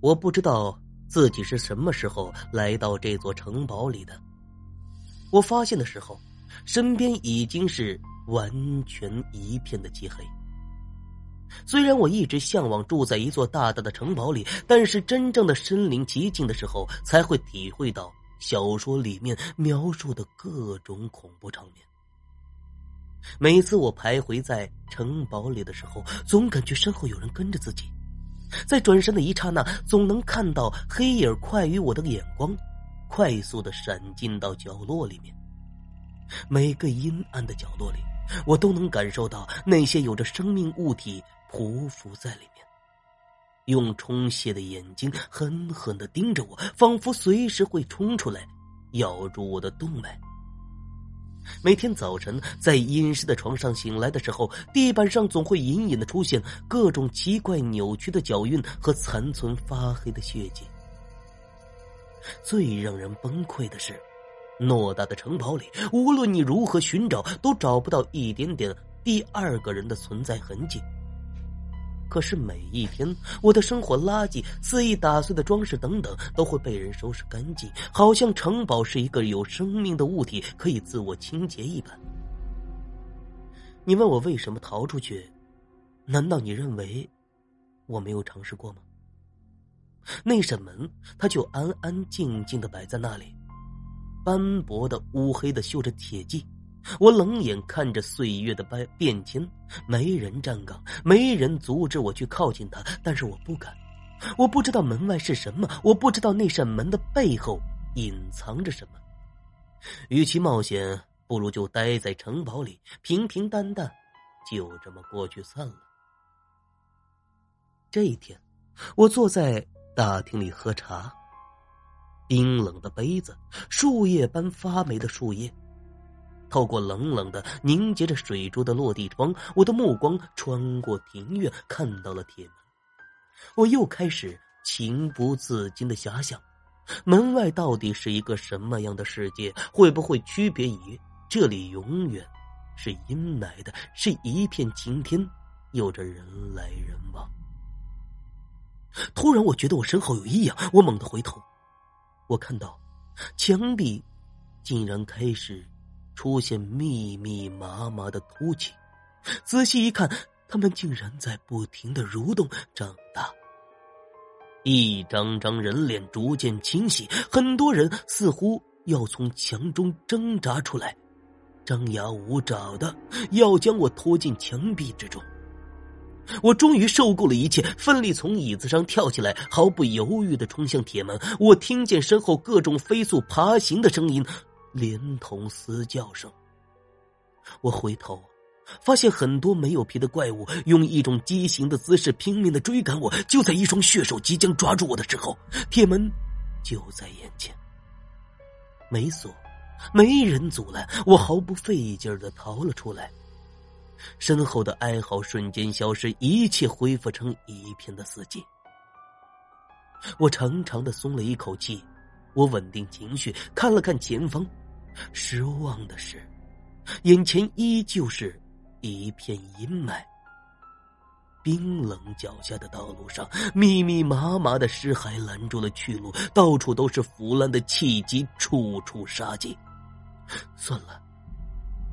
我不知道自己是什么时候来到这座城堡里的。我发现的时候，身边已经是完全一片的漆黑。虽然我一直向往住在一座大大的城堡里，但是真正的身临其境的时候，才会体会到小说里面描述的各种恐怖场面。每次我徘徊在城堡里的时候，总感觉身后有人跟着自己，在转身的一刹那，总能看到黑影快于我的眼光，快速的闪进到角落里面。每个阴暗的角落里，我都能感受到那些有着生命物体。匍匐在里面，用充血的眼睛狠狠的盯着我，仿佛随时会冲出来咬住我的动脉。每天早晨在阴湿的床上醒来的时候，地板上总会隐隐的出现各种奇怪扭曲的脚印和残存发黑的血迹。最让人崩溃的是，偌大的城堡里，无论你如何寻找，都找不到一点点第二个人的存在痕迹。可是每一天，我的生活垃圾、肆意打碎的装饰等等，都会被人收拾干净，好像城堡是一个有生命的物体，可以自我清洁一般。你问我为什么逃出去？难道你认为我没有尝试过吗？那扇门，它就安安静静的摆在那里，斑驳的、乌黑的，绣着铁迹。我冷眼看着岁月的变变迁，没人站岗，没人阻止我去靠近他，但是我不敢。我不知道门外是什么，我不知道那扇门的背后隐藏着什么。与其冒险，不如就待在城堡里，平平淡淡，就这么过去算了。这一天，我坐在大厅里喝茶，冰冷的杯子，树叶般发霉的树叶。透过冷冷的、凝结着水珠的落地窗，我的目光穿过庭院，看到了铁门。我又开始情不自禁的遐想：门外到底是一个什么样的世界？会不会区别于这里？永远是阴霾的，是一片晴天，有着人来人往。突然，我觉得我身后有异样，我猛地回头，我看到墙壁竟然开始。出现密密麻麻的凸起，仔细一看，他们竟然在不停的蠕动长大。一张张人脸逐渐清晰，很多人似乎要从墙中挣扎出来，张牙舞爪的要将我拖进墙壁之中。我终于受够了一切，奋力从椅子上跳起来，毫不犹豫的冲向铁门。我听见身后各种飞速爬行的声音。连同嘶叫声，我回头，发现很多没有皮的怪物用一种畸形的姿势拼命的追赶我。就在一双血手即将抓住我的时候，铁门就在眼前，没锁，没人阻拦，我毫不费劲的逃了出来。身后的哀嚎瞬间消失，一切恢复成一片的死寂。我长长的松了一口气，我稳定情绪，看了看前方。失望的是，眼前依旧是一片阴霾。冰冷脚下的道路上，密密麻麻的尸骸拦住了去路，到处都是腐烂的气机，处处杀机。算了，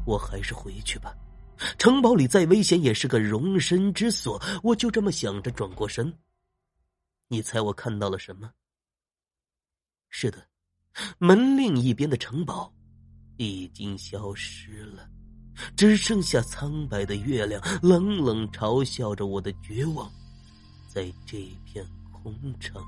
我还是回去吧。城堡里再危险，也是个容身之所。我就这么想着，转过身。你猜我看到了什么？是的，门另一边的城堡。已经消失了，只剩下苍白的月亮，冷冷嘲笑着我的绝望，在这片空城。